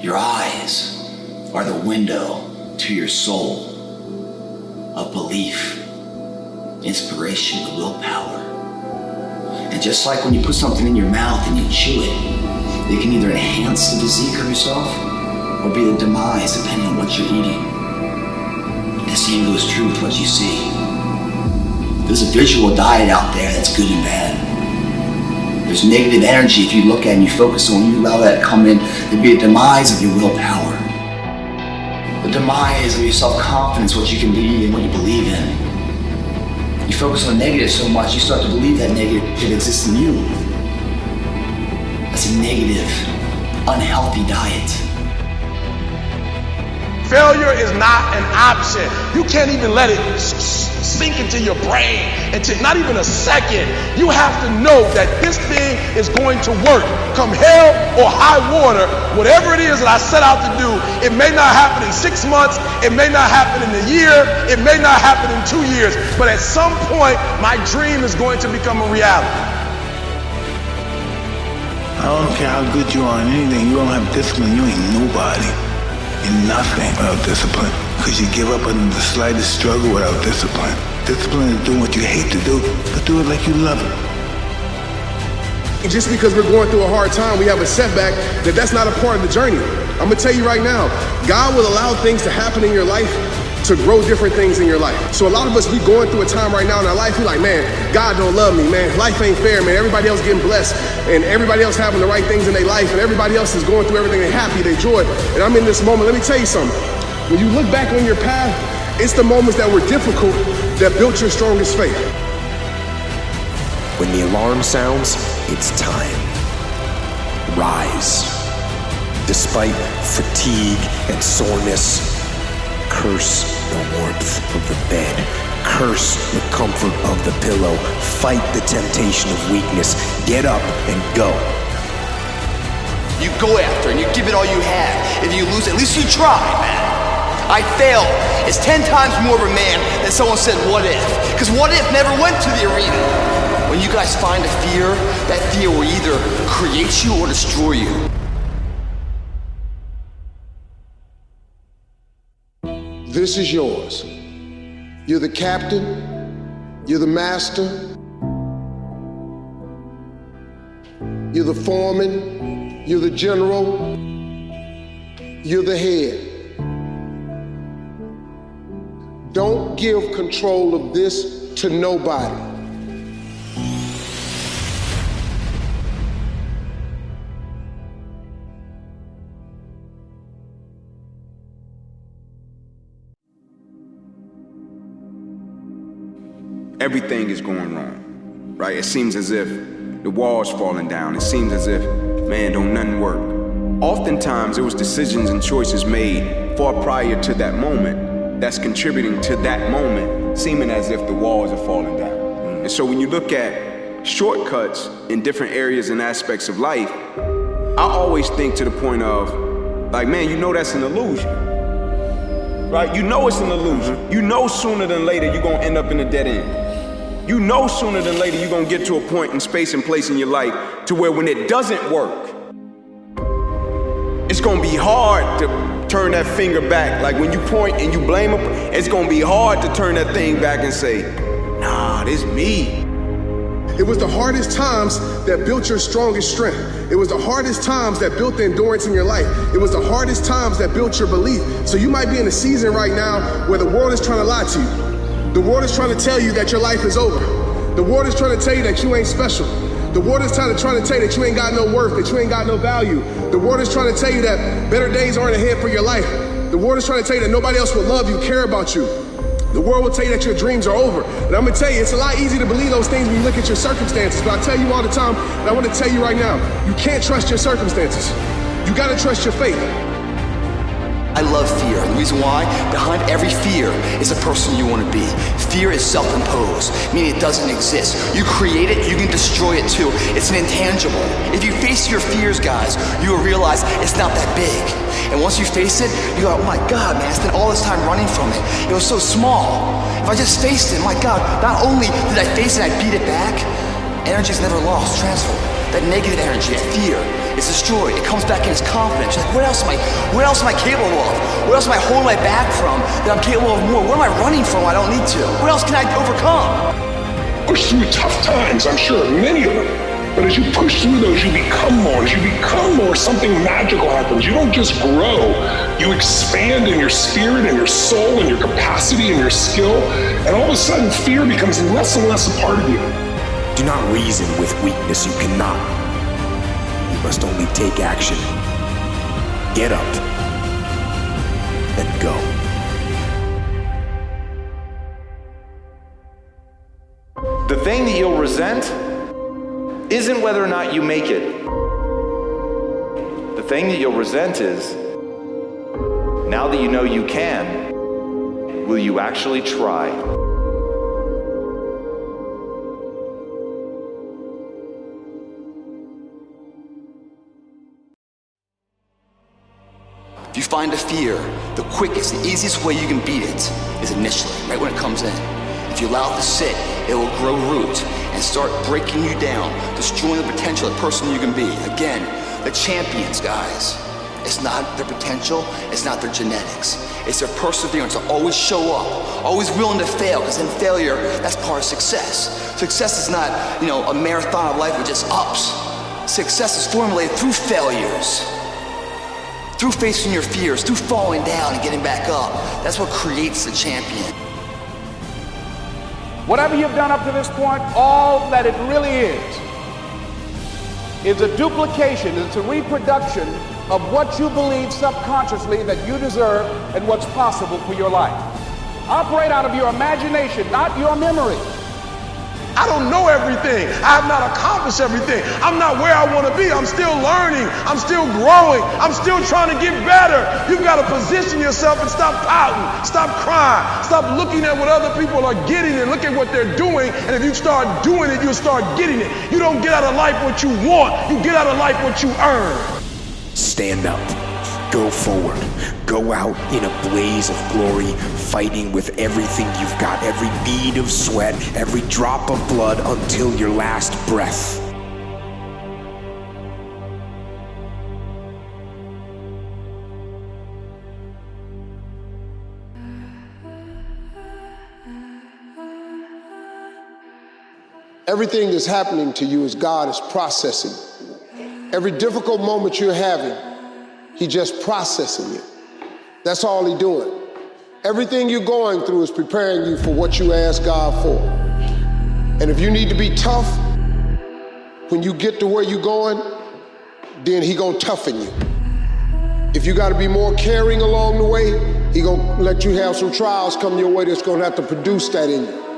Your eyes are the window to your soul of belief, inspiration, the willpower. And just like when you put something in your mouth and you chew it, it can either enhance the physique of yourself or be the demise depending on what you're eating. The same goes true with what you see. There's a visual diet out there that's good and bad. Negative energy if you look at and you focus on, you allow that to come in, there'd be a demise of your willpower. The demise of your self-confidence, what you can be and what you believe in. You focus on negative so much, you start to believe that negative exists in you. That's a negative, unhealthy diet. Failure is not an option. You can't even let it sink into your brain into not even a second. You have to know that this thing is going to work. Come hell or high water, whatever it is that I set out to do, it may not happen in six months, it may not happen in a year, it may not happen in two years, but at some point, my dream is going to become a reality. I don't care how good you are in anything, you don't have discipline, you ain't nobody. Nothing without discipline. Because you give up on the slightest struggle without discipline. Discipline is doing what you hate to do, but do it like you love it. And just because we're going through a hard time, we have a setback, that that's not a part of the journey. I'm gonna tell you right now, God will allow things to happen in your life to grow different things in your life. So a lot of us, we going through a time right now in our life, we like, man, God don't love me, man. Life ain't fair, man. Everybody else getting blessed and everybody else having the right things in their life and everybody else is going through everything. They happy, they joy. And I'm in this moment. Let me tell you something. When you look back on your path, it's the moments that were difficult that built your strongest faith. When the alarm sounds, it's time. Rise. Despite fatigue and soreness, curse the warmth of the bed. Curse the comfort of the pillow. Fight the temptation of weakness. Get up and go. You go after and you give it all you have. If you lose, at least you try, man. I failed It's 10 times more of a man than someone said, what if? Because what if never went to the arena. When you guys find a fear, that fear will either create you or destroy you. This is yours. You're the captain, you're the master, you're the foreman, you're the general, you're the head. Don't give control of this to nobody. Everything is going wrong, right? It seems as if the wall's falling down. It seems as if, man, don't nothing work. Oftentimes, it was decisions and choices made far prior to that moment that's contributing to that moment, seeming as if the walls are falling down. And so when you look at shortcuts in different areas and aspects of life, I always think to the point of, like, man, you know that's an illusion. Right? You know it's an illusion. You know sooner than later you're gonna end up in a dead end. You know sooner than later you're gonna get to a point in space and place in your life to where when it doesn't work, it's gonna be hard to turn that finger back. Like when you point and you blame them, it's gonna be hard to turn that thing back and say, nah, this me. It was the hardest times that built your strongest strength. It was the hardest times that built the endurance in your life. It was the hardest times that built your belief. So you might be in a season right now where the world is trying to lie to you. The world is trying to tell you that your life is over. The world is trying to tell you that you ain't special. The world is trying to, trying to tell you that you ain't got no worth, that you ain't got no value. The world is trying to tell you that better days aren't ahead for your life. The world is trying to tell you that nobody else will love you, care about you. The world will tell you that your dreams are over. And I'm gonna tell you, it's a lot easier to believe those things when you look at your circumstances. But I tell you all the time, and I wanna tell you right now, you can't trust your circumstances. You gotta trust your faith. I love fear. The reason why? Behind every fear is a person you want to be. Fear is self-imposed, meaning it doesn't exist. You create it, you can destroy it too. It's an intangible. If you face your fears, guys, you will realize it's not that big. And once you face it, you go, oh my God, man, I spent all this time running from it. It was so small. If I just faced it, my God, not only did I face it, I beat it back, energy is never lost, transferred. That negative energy, that fear, It's destroyed. It comes back in as confidence. You're like, what else am I, what else am I capable of? What else am I holding my back from that I'm capable of more? What am I running from I don't need to? What else can I overcome? Push through tough times, I'm sure, many of them. But as you push through those, you become more. As you become more, something magical happens. You don't just grow, you expand in your spirit and your soul and your capacity and your skill. And all of a sudden, fear becomes less and less a part of you. Do not reason with weakness. You cannot. You must only take action. Get up and go. The thing that you'll resent isn't whether or not you make it. The thing that you'll resent is now that you know you can, will you actually try? If you find a fear, the quickest, the easiest way you can beat it is initially, right when it comes in. If you allow it to sit, it will grow roots and start breaking you down, destroying the potential the person you can be. Again, the champions, guys. It's not their potential, it's not their genetics. It's their perseverance to always show up, always willing to fail, because in failure, that's part of success. Success is not, you know, a marathon of life with just ups. Success is formulated through failures, through facing your fears, through falling down and getting back up. That's what creates the champion. Whatever you've done up to this point, all that it really is, is a duplication, it's a reproduction of what you believe subconsciously that you deserve and what's possible for your life. Operate out of your imagination, not your memory. I don't know everything. I have not accomplished everything. I'm not where I want to be. I'm still learning. I'm still growing. I'm still trying to get better. You've got to position yourself and stop pouting. Stop crying. Stop looking at what other people are getting and look at what they're doing. And if you start doing it, you'll start getting it. You don't get out of life what you want. You get out of life what you earn. Stand up. Go forward. Go out in a blaze of glory, fighting with everything you've got, every bead of sweat, every drop of blood until your last breath. Everything that's happening to you is God is processing. Every difficult moment you're having, He just processing it. That's all He doing. Everything you're going through is preparing you for what you ask God for. And if you need to be tough, when you get to where you're going, then He gonna toughen you. If you got to be more caring along the way, He gonna let you have some trials come your way that's gonna have to produce that in you.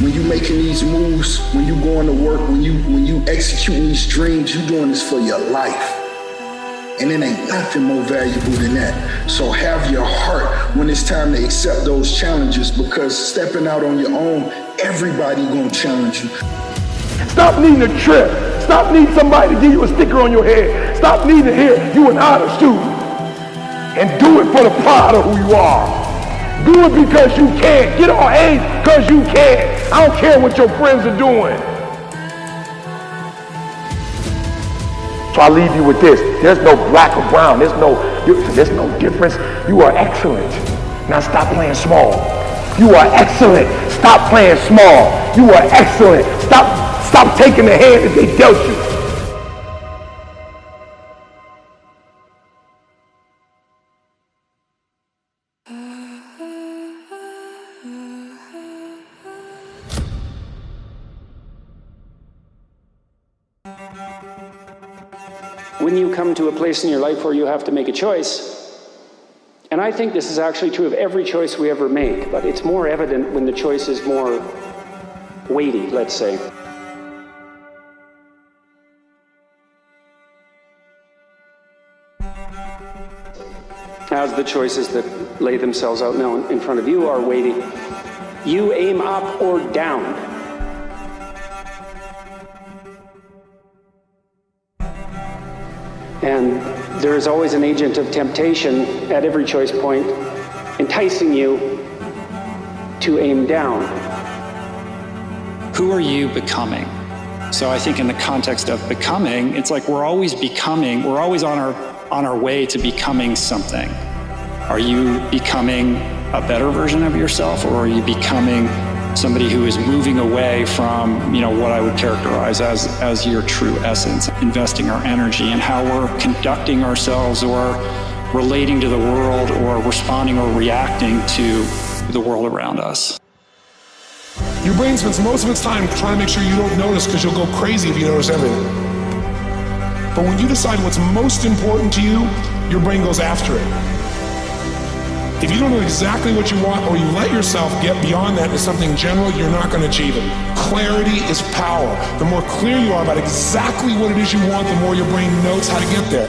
When you making these moves, when you going to work, when you when you executing these dreams, you doing this for your life. And it ain't nothing more valuable than that. So have your heart when it's time to accept those challenges because stepping out on your own, everybody gonna challenge you. Stop needing a trip. Stop needing somebody to give you a sticker on your head. Stop needing to hear you an honor student. And do it for the pride of who you are. Do it because you can. Get on A's because you can. I don't care what your friends are doing. So I leave you with this. There's no black or brown. There's no, there's no difference. You are excellent. Now stop playing small. You are excellent. Stop playing small. You are excellent. Stop, stop taking the hand that they dealt you. When you come to a place in your life where you have to make a choice, and I think this is actually true of every choice we ever make, but it's more evident when the choice is more weighty, let's say. As the choices that lay themselves out now in front of you are weighty, you aim up or down. And there is always an agent of temptation at every choice point, enticing you to aim down. who are you becoming? So I think in the context of becoming, it's like we're always becoming, we're always on our on our way to becoming something. Are you becoming a better version of yourself or are you becoming somebody who is moving away from, you know, what I would characterize as as your true essence, investing our energy and how we're conducting ourselves or relating to the world or responding or reacting to the world around us. Your brain spends most of its time trying to make sure you don't notice because you'll go crazy if you notice everything. But when you decide what's most important to you, your brain goes after it. If you don't know exactly what you want or you let yourself get beyond that to something general, you're not going to achieve it. Clarity is power. The more clear you are about exactly what it is you want, the more your brain knows how to get there.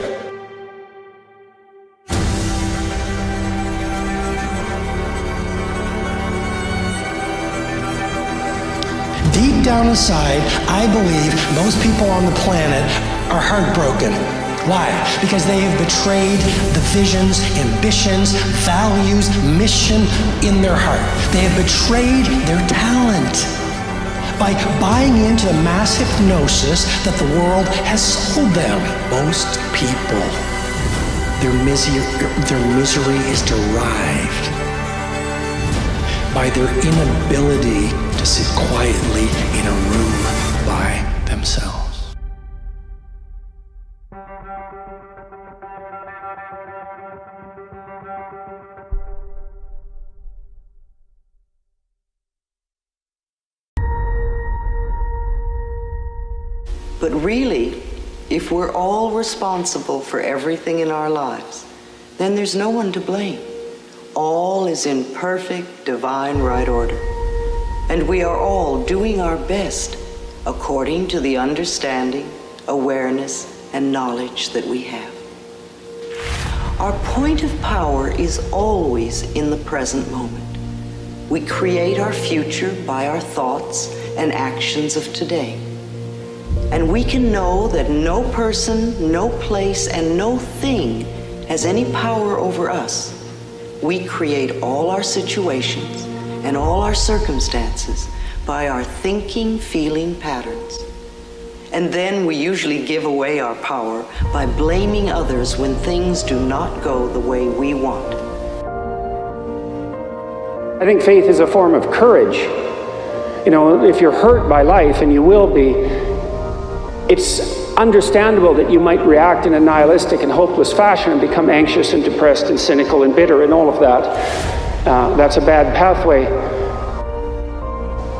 Deep down inside, I believe most people on the planet are heartbroken. Why? Because they have betrayed the visions, ambitions, values, mission in their heart. They have betrayed their talent by buying into the mass hypnosis that the world has sold them. Most people, their misery, their misery is derived by their inability to sit quietly in a room by themselves. But really, if we're all responsible for everything in our lives, then there's no one to blame. All is in perfect divine right order. And we are all doing our best according to the understanding, awareness, and knowledge that we have. Our point of power is always in the present moment. We create our future by our thoughts and actions of today. And we can know that no person, no place, and no thing has any power over us. We create all our situations and all our circumstances by our thinking, feeling patterns. And then we usually give away our power by blaming others when things do not go the way we want. I think faith is a form of courage. You know, if you're hurt by life, and you will be, it's understandable that you might react in a nihilistic and hopeless fashion and become anxious and depressed and cynical and bitter and all of that. Uh, that's a bad pathway.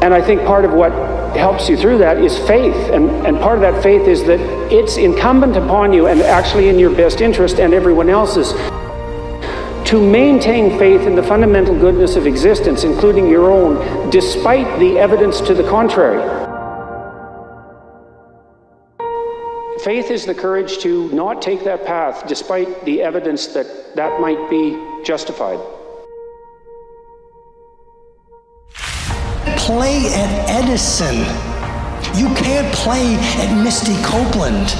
And I think part of what helps you through that is faith. And, and part of that faith is that it's incumbent upon you and actually in your best interest and everyone else's to maintain faith in the fundamental goodness of existence, including your own, despite the evidence to the contrary. Faith is the courage to not take that path despite the evidence that that might be justified. Play at Edison. You can't play at Misty Copeland.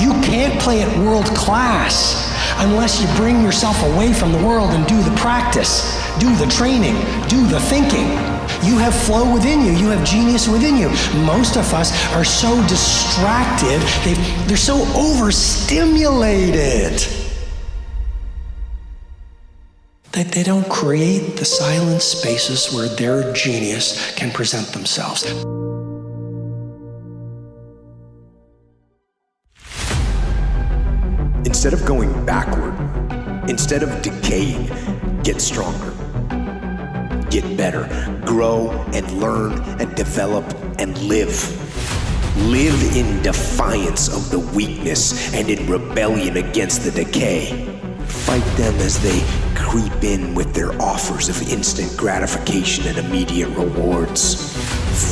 You can't play at world class unless you bring yourself away from the world and do the practice, do the training, do the thinking. You have flow within you. You have genius within you. Most of us are so distracted. they they're so overstimulated that they don't create the silent spaces where their genius can present themselves. Instead of going backward, instead of decaying, get stronger. Get better, grow and learn and develop and live. Live in defiance of the weakness and in rebellion against the decay. Fight them as they creep in with their offers of instant gratification and immediate rewards.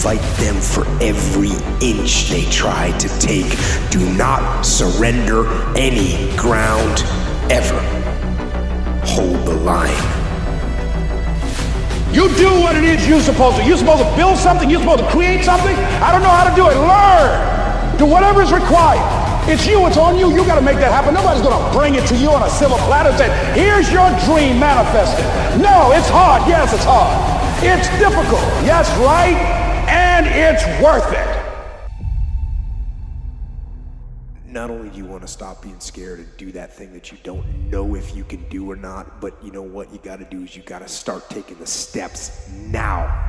Fight them for every inch they try to take. Do not surrender any ground ever. Hold the line. You do what it is you're supposed to. You're supposed to build something. You're supposed to create something. I don't know how to do it. Learn. Do whatever is required. It's you. It's on you. You got to make that happen. Nobody's going to bring it to you on a silver platter and say, here's your dream manifested. No, it's hard. Yes, it's hard. It's difficult. Yes, right. And it's worth it. Not only do you want to stop being scared and do that thing that you don't know if you can do or not, but you know what you got to do is you got to start taking the steps now.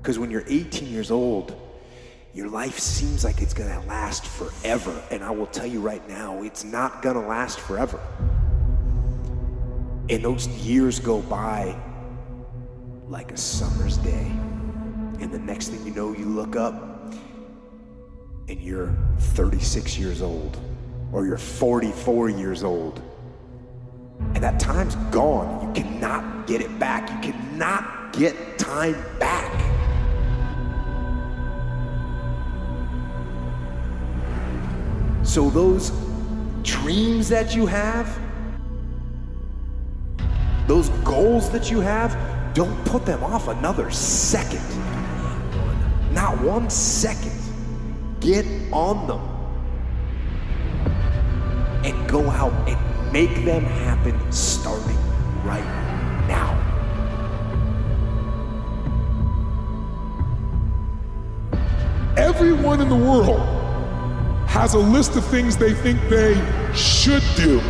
Because when you're 18 years old, your life seems like it's going to last forever. And I will tell you right now, it's not going to last forever. And those years go by like a summer's day. And the next thing you know, you look up and you're 36 years old or you're 44 years old. And that time's gone. You cannot get it back. You cannot get time back. So, those dreams that you have, those goals that you have, don't put them off another second. Not one second. Get on them and go out and make them happen starting right now. Everyone in the world has a list of things they think they should do.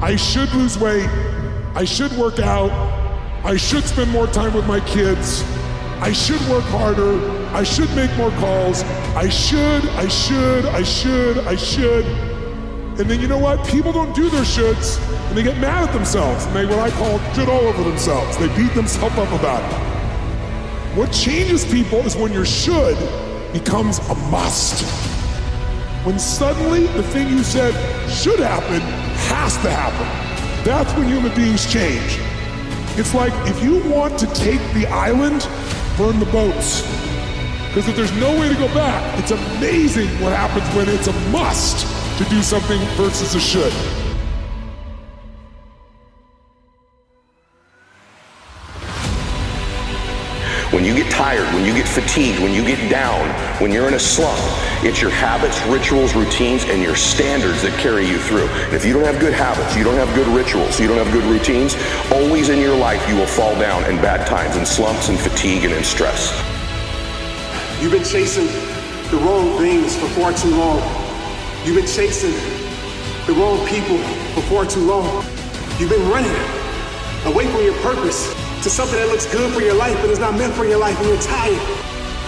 I should lose weight. I should work out. I should spend more time with my kids. I should work harder. I should make more calls. I should, I should, I should, I should. And then you know what? People don't do their shoulds and they get mad at themselves and they what I call shit all over themselves. They beat themselves up about it. What changes people is when your should becomes a must. When suddenly the thing you said should happen has to happen. That's when human beings change. It's like if you want to take the island burn the boats. Because if there's no way to go back, it's amazing what happens when it's a must to do something versus a should. Get tired, when you get fatigued, when you get down, when you're in a slump, it's your habits, rituals, routines, and your standards that carry you through. And if you don't have good habits, you don't have good rituals, you don't have good routines, always in your life you will fall down in bad times, in slumps, and fatigue, and in stress. You've been chasing the wrong things for far too long. You've been chasing the wrong people for far too long. You've been running away from your purpose to something that looks good for your life, but is not meant for your life, and you're tired.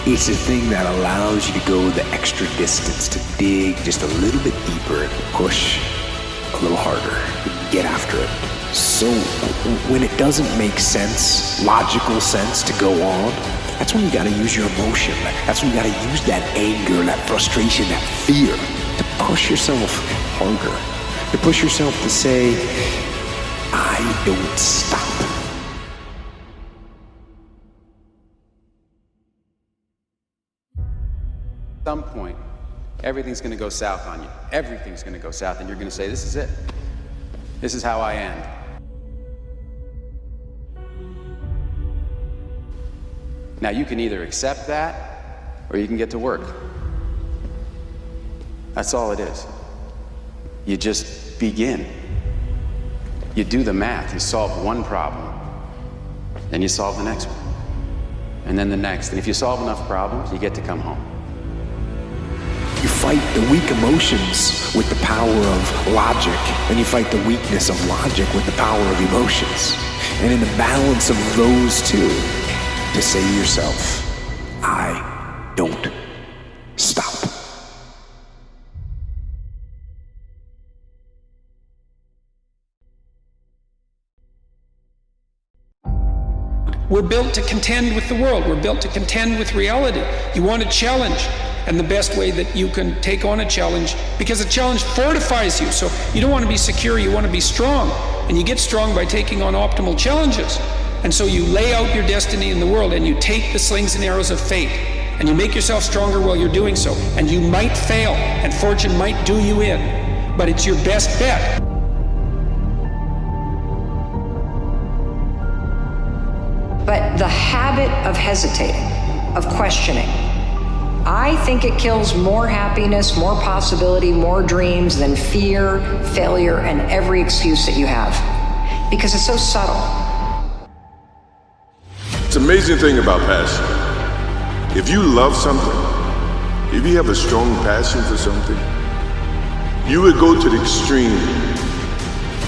It's the thing that allows you to go the extra distance, to dig just a little bit deeper and push a little harder, get after it. So when it doesn't make sense, logical sense to go on, that's when you gotta use your emotion. That's when you gotta use that anger, that frustration, that fear to push yourself harder, to push yourself to say, I don't stop. At some point, everything's going to go south on you. Everything's going to go south, and you're going to say, This is it. This is how I end. Now, you can either accept that or you can get to work. That's all it is. You just begin. You do the math, you solve one problem, then you solve the next one, and then the next. And if you solve enough problems, you get to come home. Fight the weak emotions with the power of logic, and you fight the weakness of logic with the power of emotions. And in the balance of those two, to say to yourself, I don't stop. We're built to contend with the world. We're built to contend with reality. You want a challenge. And the best way that you can take on a challenge, because a challenge fortifies you. So you don't want to be secure, you want to be strong. And you get strong by taking on optimal challenges. And so you lay out your destiny in the world and you take the slings and arrows of fate. And you make yourself stronger while you're doing so. And you might fail, and fortune might do you in. But it's your best bet. But the habit of hesitating, of questioning, I think it kills more happiness, more possibility, more dreams than fear, failure, and every excuse that you have. Because it's so subtle. It's an amazing thing about passion. If you love something, if you have a strong passion for something, you would go to the extreme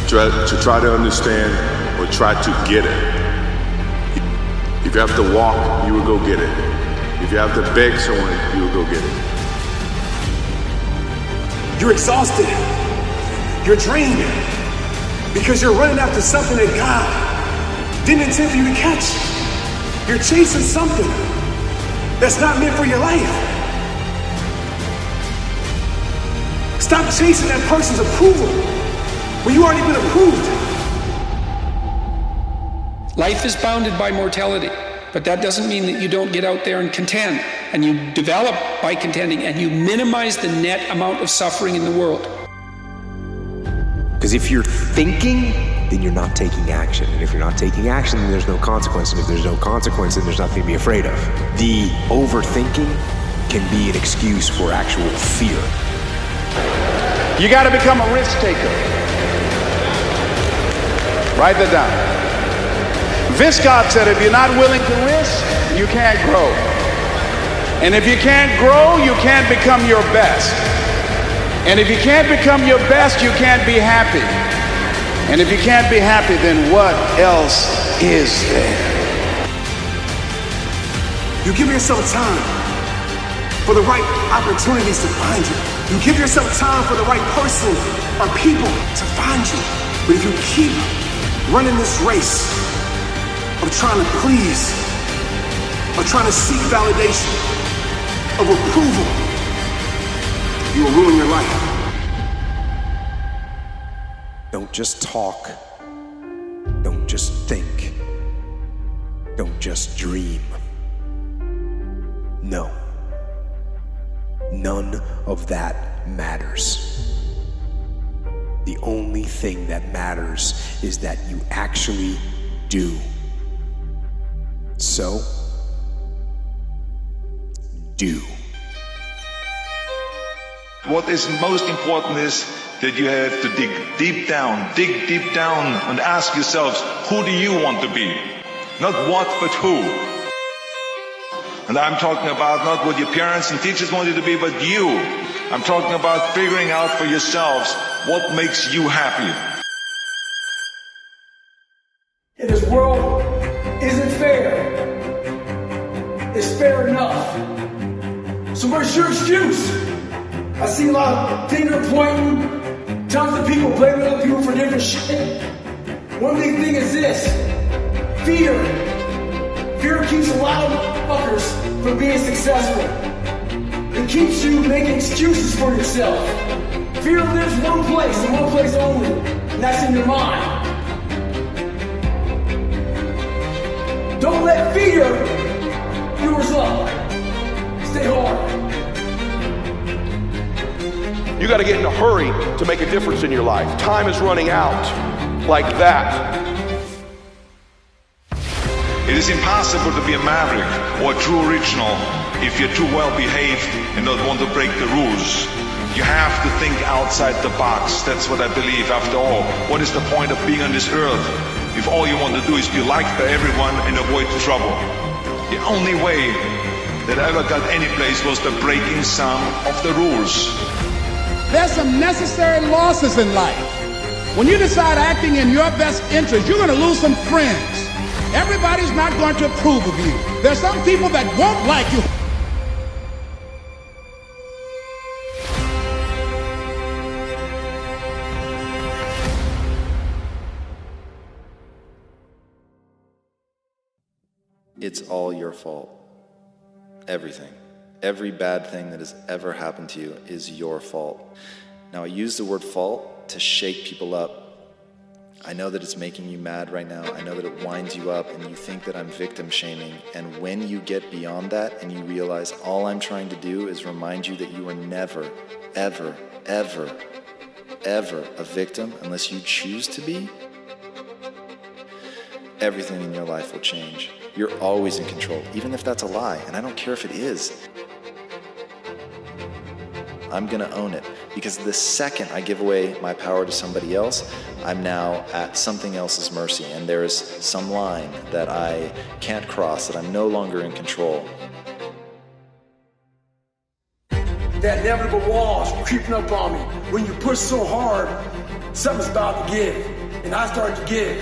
to, try to understand or try to get it. If you have to walk, you would go get it. If you have to beg someone, you'll go get it. You're exhausted. You're drained because you're running after something that God didn't intend for you to catch. You're chasing something that's not meant for your life. Stop chasing that person's approval when you already been approved. Life is bounded by mortality, but that doesn't mean that you don't get out there and contend, and you develop by contending, and you minimize the net amount of suffering in the world. Because if you're thinking, then you're not taking action. And if you're not taking action, then there's no consequence. And if there's no consequence, then there's nothing to be afraid of. The overthinking can be an excuse for actual fear. You got to become a risk taker. Write that down. Viscott said if you're not willing to risk, you can't grow. And if you can't grow, you can't become your best. And if you can't become your best, you can't be happy. And if you can't be happy, then what else is there? You give yourself time for the right opportunities to find you. You give yourself time for the right person or people to find you. But if you keep running this race of trying to please, of trying to seek validation, of approval, you will ruin your life. Don't just talk. Don't just think. Don't just dream. No. None of that matters. The only thing that matters is that you actually do. So, do. What is most important is that you have to dig deep down, dig deep down and ask yourselves, who do you want to be? Not what, but who. And I'm talking about not what your parents and teachers want you to be, but you. I'm talking about figuring out for yourselves what makes you happy. And this world isn't fair. It's fair enough. So where's your excuse? I see a lot of finger pointing, tons of people blaming other people for different shit. One big thing is this fear. Fear keeps a lot of fuckers from being successful. It keeps you making excuses for yourself. Fear lives one place and one place only, and that's in your mind. Don't let fear do yours up. Stay hard. You got to get in a hurry to make a difference in your life. Time is running out like that. It is impossible to be a maverick or a true original if you're too well behaved and don't want to break the rules. You have to think outside the box. That's what I believe after all. What is the point of being on this earth if all you want to do is be liked by everyone and avoid trouble? The only way that I ever got any place was the breaking some of the rules. There's some necessary losses in life. When you decide acting in your best interest, you're going to lose some friends. Everybody's not going to approve of you. There's some people that won't like you. Your fault. Everything. Every bad thing that has ever happened to you is your fault. Now, I use the word fault to shake people up. I know that it's making you mad right now. I know that it winds you up and you think that I'm victim shaming. And when you get beyond that and you realize all I'm trying to do is remind you that you are never, ever, ever, ever a victim unless you choose to be, everything in your life will change. You're always in control, even if that's a lie, and I don't care if it is. I'm gonna own it because the second I give away my power to somebody else, I'm now at something else's mercy, and there is some line that I can't cross, that I'm no longer in control. that inevitable wall is creeping up on me. When you push so hard, something's about to give. And I start to give.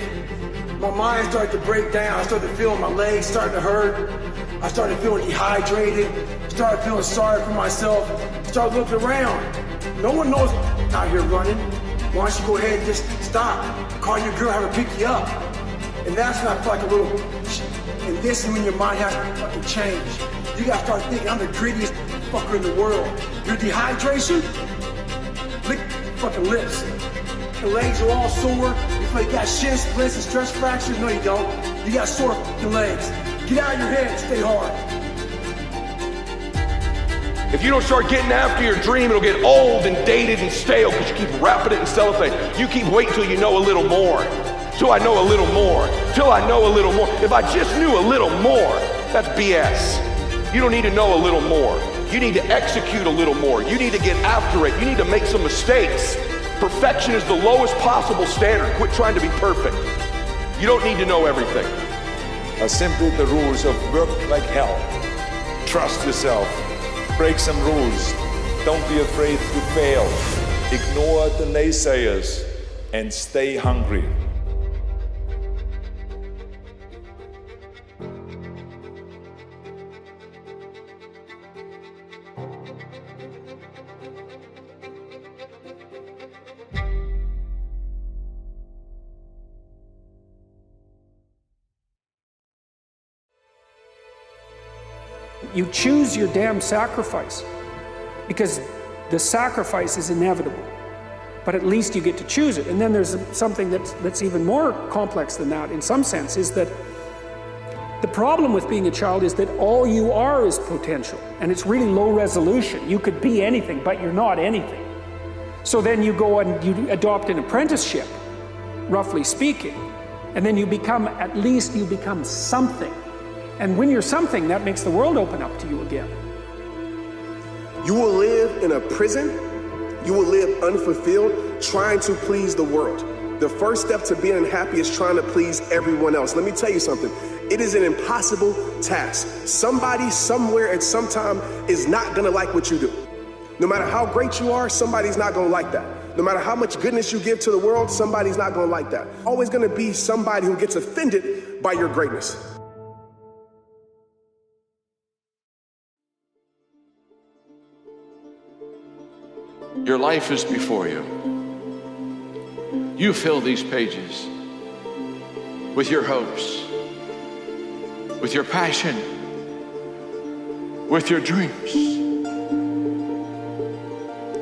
My mind started to break down. I started feeling my legs starting to hurt. I started feeling dehydrated. I Started feeling sorry for myself. I started looking around. No one knows out here running. Why don't you go ahead and just stop? Call your girl, have her pick you up. And that's when I feel like a little. And this is when your mind has to fucking change. You gotta start thinking I'm the grittiest fucker in the world. Your dehydration? Lick fucking lips. Your legs are all sore. Like you got shin splints and stress fractures. No, you don't. You got sore fucking legs. Get out of your head and stay hard. If you don't start getting after your dream, it'll get old and dated and stale because you keep wrapping it in cellophane. You keep waiting till you know a little more. Till I know a little more. Till I know a little more. If I just knew a little more, that's BS. You don't need to know a little more. You need to execute a little more. You need to get after it. You need to make some mistakes. Perfection is the lowest possible standard. Quit trying to be perfect. You don't need to know everything. Are simply the rules of work like hell. Trust yourself. Break some rules. Don't be afraid to fail. Ignore the naysayers and stay hungry. You choose your damn sacrifice because the sacrifice is inevitable. But at least you get to choose it. And then there's something that's, that's even more complex than that, in some sense, is that the problem with being a child is that all you are is potential. And it's really low resolution. You could be anything, but you're not anything. So then you go and you adopt an apprenticeship, roughly speaking. And then you become, at least you become something. And when you're something, that makes the world open up to you again. You will live in a prison. You will live unfulfilled, trying to please the world. The first step to being happy is trying to please everyone else. Let me tell you something. It is an impossible task. Somebody, somewhere, at some time is not gonna like what you do. No matter how great you are, somebody's not gonna like that. No matter how much goodness you give to the world, somebody's not gonna like that. Always gonna be somebody who gets offended by your greatness. Your life is before you. You fill these pages with your hopes, with your passion, with your dreams.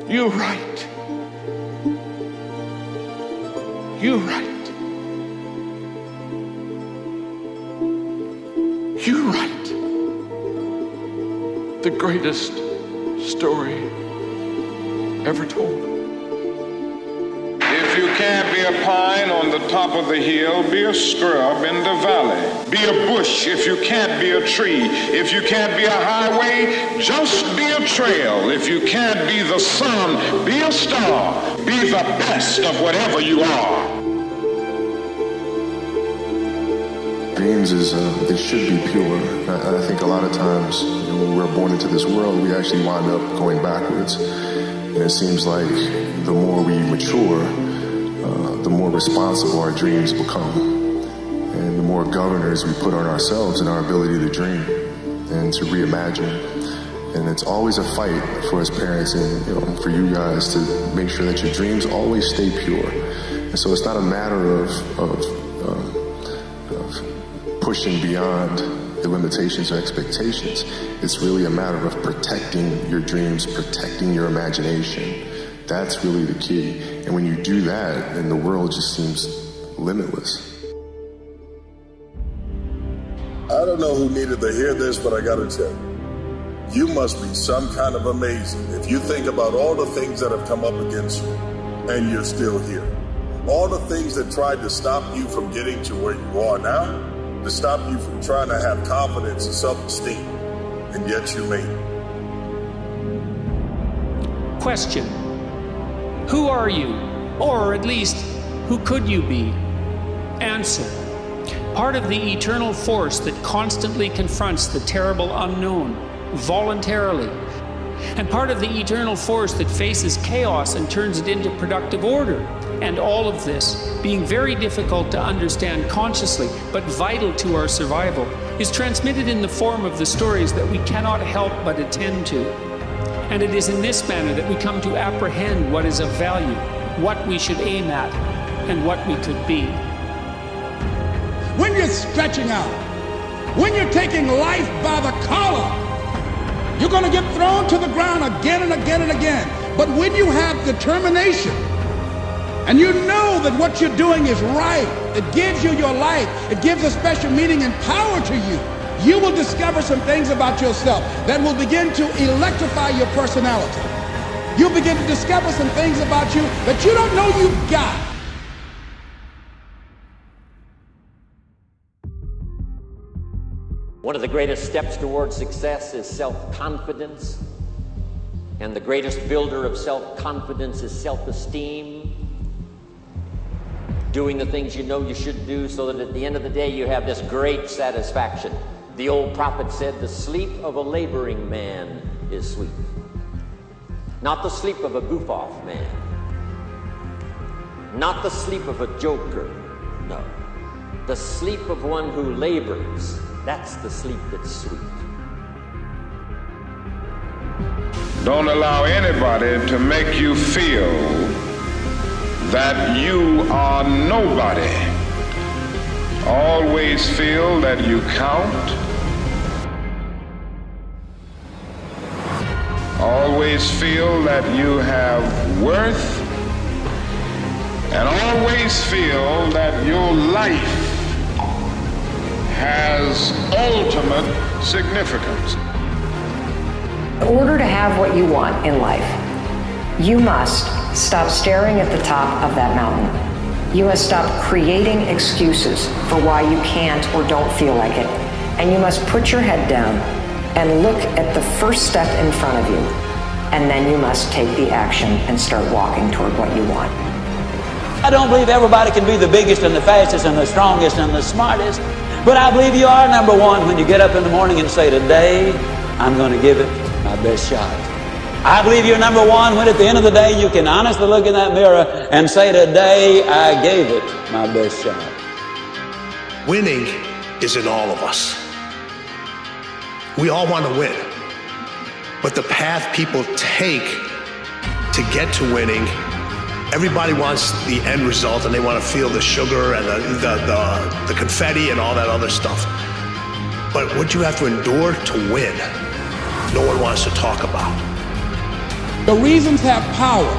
You write. You write. You write the greatest story ever told. If you can't be a pine on the top of the hill, be a scrub in the valley. Be a bush if you can't be a tree. If you can't be a highway, just be a trail. If you can't be the sun, be a star. Be the best of whatever you are. Dreams is uh, they should be pure. I, I think a lot of times you know, when we're born into this world, we actually wind up going backwards. And it seems like the more we mature, uh, the more responsible our dreams become. And the more governors we put on ourselves and our ability to dream and to reimagine. And it's always a fight for us parents and you know, for you guys to make sure that your dreams always stay pure. And so it's not a matter of, of, uh, of pushing beyond the limitations or expectations. It's really a matter of protecting your dreams, protecting your imagination. That's really the key. And when you do that, then the world just seems limitless. I don't know who needed to hear this, but I gotta tell you. You must be some kind of amazing if you think about all the things that have come up against you and you're still here. All the things that tried to stop you from getting to where you are now, to stop you from trying to have confidence and self esteem, and yet you it. Question Who are you? Or at least, who could you be? Answer Part of the eternal force that constantly confronts the terrible unknown, voluntarily. and part of the eternal force that faces chaos and turns it into productive order. And all of this, being very difficult to understand consciously, but vital to our survival, is transmitted in the form of the stories that we cannot help but attend to. And it is in this manner that we come to apprehend what is of value, what we should aim at, and what we could be. When you're stretching out, when you're taking life by the collar, you're going to get thrown to the ground again and again and again. But when you have determination, and you know that what you're doing is right, it gives you your life, it gives a special meaning and power to you, you will discover some things about yourself that will begin to electrify your personality. You'll begin to discover some things about you that you don't know you've got. One of the greatest steps towards success is self confidence. And the greatest builder of self confidence is self esteem. Doing the things you know you should do so that at the end of the day you have this great satisfaction. The old prophet said, The sleep of a laboring man is sweet. Not the sleep of a goof off man. Not the sleep of a joker. No. The sleep of one who labors. That's the sleep that's sweet. Don't allow anybody to make you feel that you are nobody. Always feel that you count. Always feel that you have worth. And always feel that your life has ultimate significance. In order to have what you want in life, you must stop staring at the top of that mountain. You must stop creating excuses for why you can't or don't feel like it. And you must put your head down and look at the first step in front of you. And then you must take the action and start walking toward what you want. I don't believe everybody can be the biggest and the fastest and the strongest and the smartest, but I believe you are number one when you get up in the morning and say, Today, I'm going to give it my best shot. I believe you're number one when at the end of the day you can honestly look in that mirror and say, Today, I gave it my best shot. Winning is in all of us. We all want to win. But the path people take to get to winning, everybody wants the end result and they want to feel the sugar and the, the, the, the confetti and all that other stuff. But what you have to endure to win, no one wants to talk about. The reasons have power.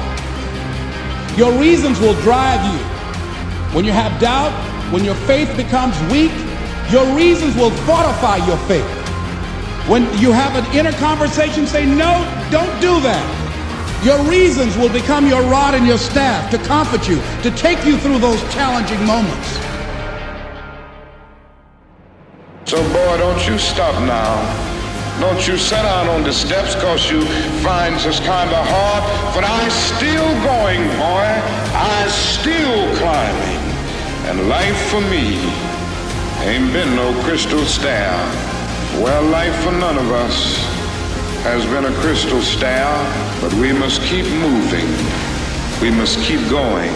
Your reasons will drive you. When you have doubt, when your faith becomes weak, your reasons will fortify your faith. When you have an inner conversation, say, No, don't do that. Your reasons will become your rod and your staff to comfort you, to take you through those challenging moments. So, boy, don't you stop now. Don't you sit down on the steps cause you find this kind of hard. But I'm still going, boy. I'm still climbing. And life for me ain't been no crystal stair. Well, life for none of us has been a crystal stair, but we must keep moving. We must keep going.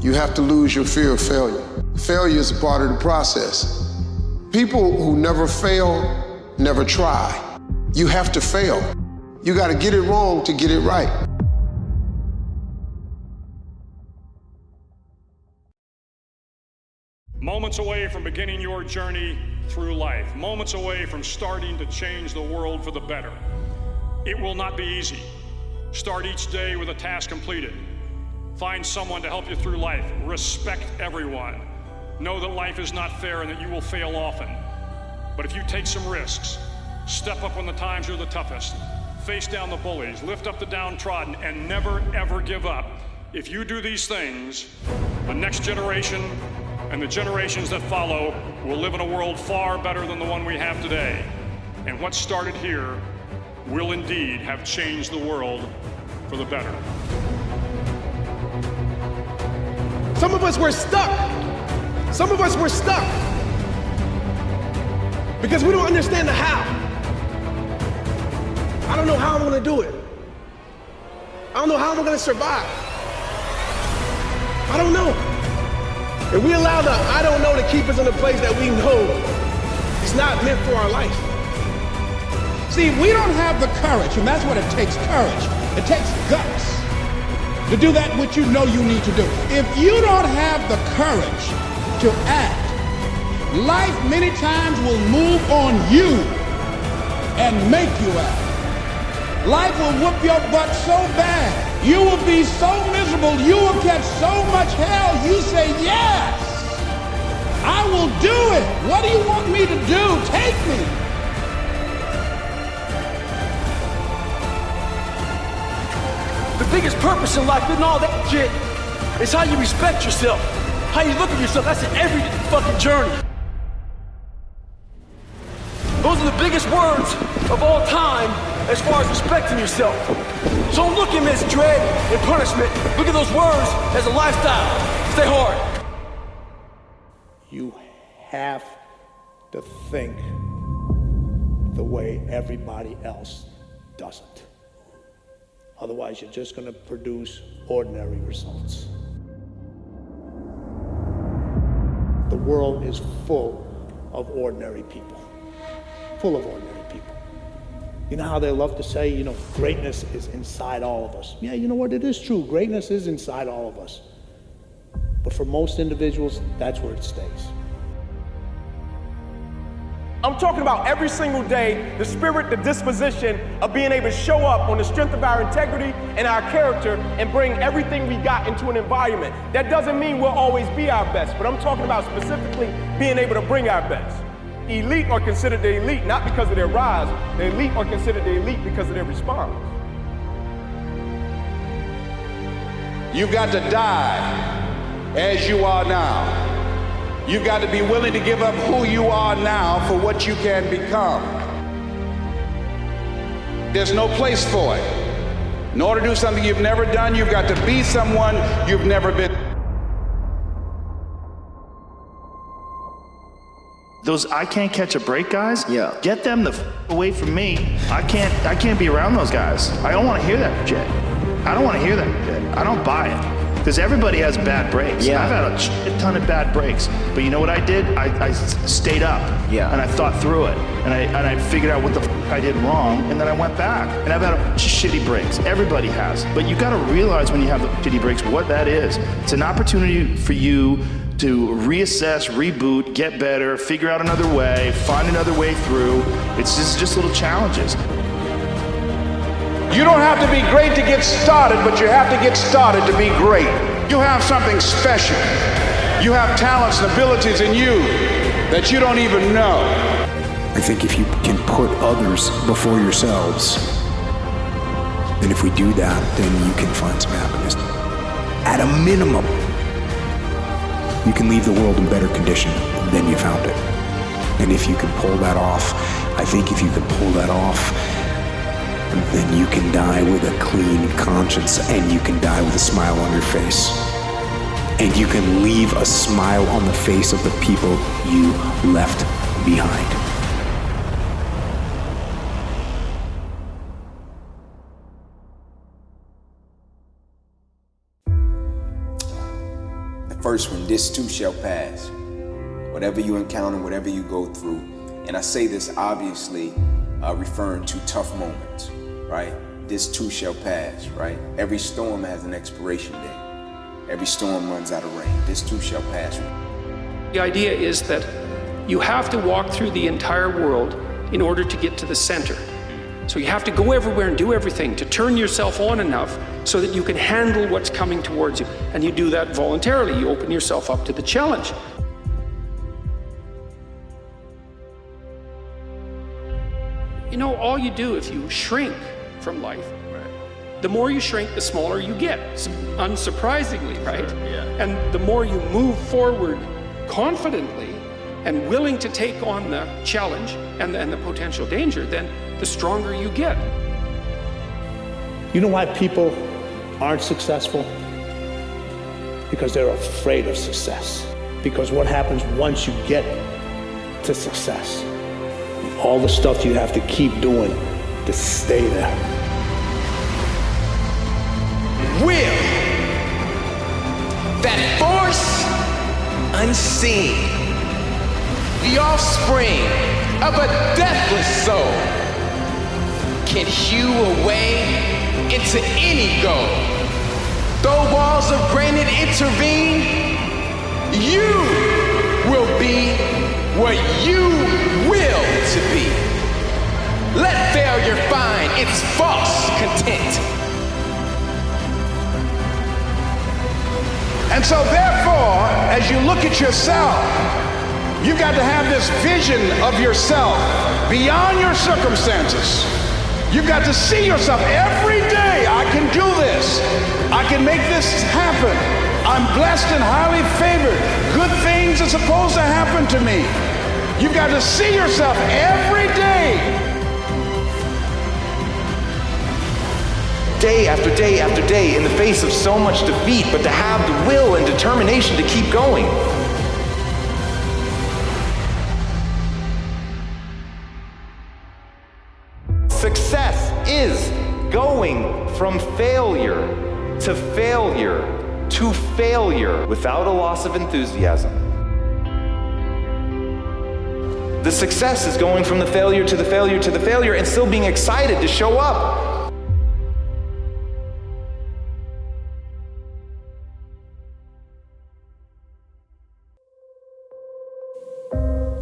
You have to lose your fear of failure. Failure is a part of the process. People who never fail never try. You have to fail. You got to get it wrong to get it right. Moments away from beginning your journey through life, moments away from starting to change the world for the better. It will not be easy. Start each day with a task completed. Find someone to help you through life. Respect everyone. Know that life is not fair and that you will fail often. But if you take some risks, step up when the times are the toughest, face down the bullies, lift up the downtrodden, and never ever give up, if you do these things, the next generation and the generations that follow will live in a world far better than the one we have today. And what started here will indeed have changed the world for the better. Some of us were stuck. Some of us were stuck because we don't understand the how. I don't know how I'm gonna do it. I don't know how I'm gonna survive. I don't know. And we allow the I don't know to keep us in a place that we know is not meant for our life. See, we don't have the courage, and that's what it takes courage. It takes guts to do that which you know you need to do. If you don't have the courage to act, life many times will move on you and make you act. Life will whoop your butt so bad. You will be so miserable. You will catch so much hell. You say, yes, I will do it. What do you want me to do? Take me. The biggest purpose in life isn't all that shit. It's how you respect yourself. How you look at yourself. That's an every fucking journey. Those are the biggest words of all time as far as respecting yourself. So don't look at them as dread and punishment. Look at those words as a lifestyle. Stay hard. You have to think the way everybody else doesn't. Otherwise, you're just going to produce ordinary results. The world is full of ordinary people. Full of ordinary people. You know how they love to say, you know, greatness is inside all of us. Yeah, you know what? It is true. Greatness is inside all of us. But for most individuals, that's where it stays. I'm talking about every single day the spirit, the disposition of being able to show up on the strength of our integrity and our character and bring everything we got into an environment. That doesn't mean we'll always be our best, but I'm talking about specifically being able to bring our best. Elite are considered the elite not because of their rise, the elite are considered the elite because of their response. You've got to die as you are now. You've got to be willing to give up who you are now for what you can become. There's no place for it. In order to do something you've never done, you've got to be someone you've never been. Those I can't catch a break guys. Yeah. Get them the f- away from me. I can't. I can't be around those guys. I don't want to hear that shit. I don't want to hear that shit. I don't buy it. Because everybody has bad breaks. Yeah. I've had a shit ton of bad breaks. But you know what I did? I stayed up. Yeah. And I thought through it. And I and I figured out what the f- I did wrong. And then I went back. And I've had a bunch of shitty breaks. Everybody has. But you got to realize when you have the shitty breaks what that is. It's an opportunity for you to reassess, reboot, get better, figure out another way, find another way through. It's just just little challenges. You don't have to be great to get started, but you have to get started to be great. You have something special. You have talents and abilities in you that you don't even know. I think if you can put others before yourselves, then if we do that, then you can find some happiness. At a minimum, you can leave the world in better condition than you found it. And if you can pull that off, I think if you can pull that off, then you can die with a clean conscience and you can die with a smile on your face. And you can leave a smile on the face of the people you left behind. The first one, this too shall pass. Whatever you encounter, whatever you go through. And I say this obviously uh, referring to tough moments, right? This too shall pass, right? Every storm has an expiration date. Every storm runs out of rain. This too shall pass. The idea is that you have to walk through the entire world in order to get to the center. So you have to go everywhere and do everything to turn yourself on enough so that you can handle what's coming towards you. And you do that voluntarily. You open yourself up to the challenge. You know, all you do if you shrink from life, the more you shrink, the smaller you get, unsurprisingly, right? And the more you move forward confidently and willing to take on the challenge and the, and the potential danger, then the stronger you get. You know why people aren't successful? Because they're afraid of success. Because what happens once you get to success? All the stuff you have to keep doing to stay there. Will. That force unseen. The offspring of a deathless soul can hew a way into any goal. Though walls of granite intervene, you will be what you will to be. Let failure find its false content. And so, therefore, as you look at yourself, you've got to have this vision of yourself beyond your circumstances. You've got to see yourself every day. I can do this. I can make this happen. I'm blessed and highly favored. Good things are supposed to happen to me. You've got to see yourself every day. Day after day after day in the face of so much defeat, but to have the will and determination to keep going. Success is going from failure to failure to failure without a loss of enthusiasm. The success is going from the failure to the failure to the failure and still being excited to show up.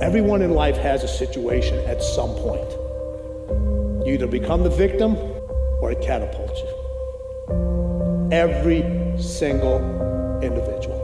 Everyone in life has a situation at some point. You either become the victim or it catapults you. Every single individual.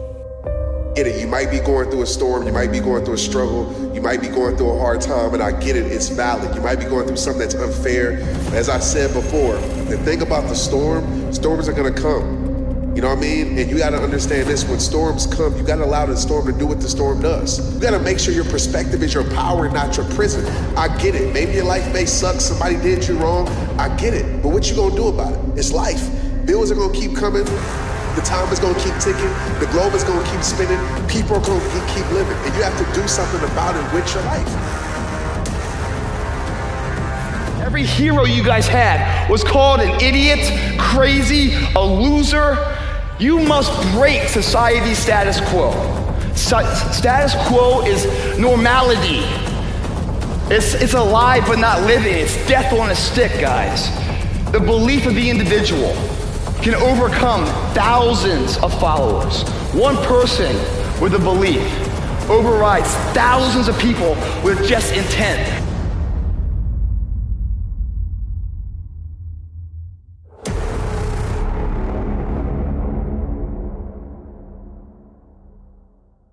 Get it. You might be going through a storm. You might be going through a struggle. You might be going through a hard time, and I get it. It's valid. You might be going through something that's unfair. As I said before, the thing about the storm, storms are to come. You know what I mean? And you got to understand this when storms come, you got to allow the storm to do what the storm does. You got to make sure your perspective is your power not your prison. I get it. Maybe your life may suck. Somebody did you wrong. I get it. But what you going to do about it? It's life. Bills are to keep coming. The time is to keep ticking. The globe is to keep spinning. People are to keep living. And you have to do something about it with your life. Every hero you guys had was called an idiot, crazy, a loser. You must break society's status quo. status quo is normality. It's, it's alive but not living. It's death on a stick, guys. The belief of the individual can overcome thousands of followers. One person with a belief overrides thousands of people with just intent.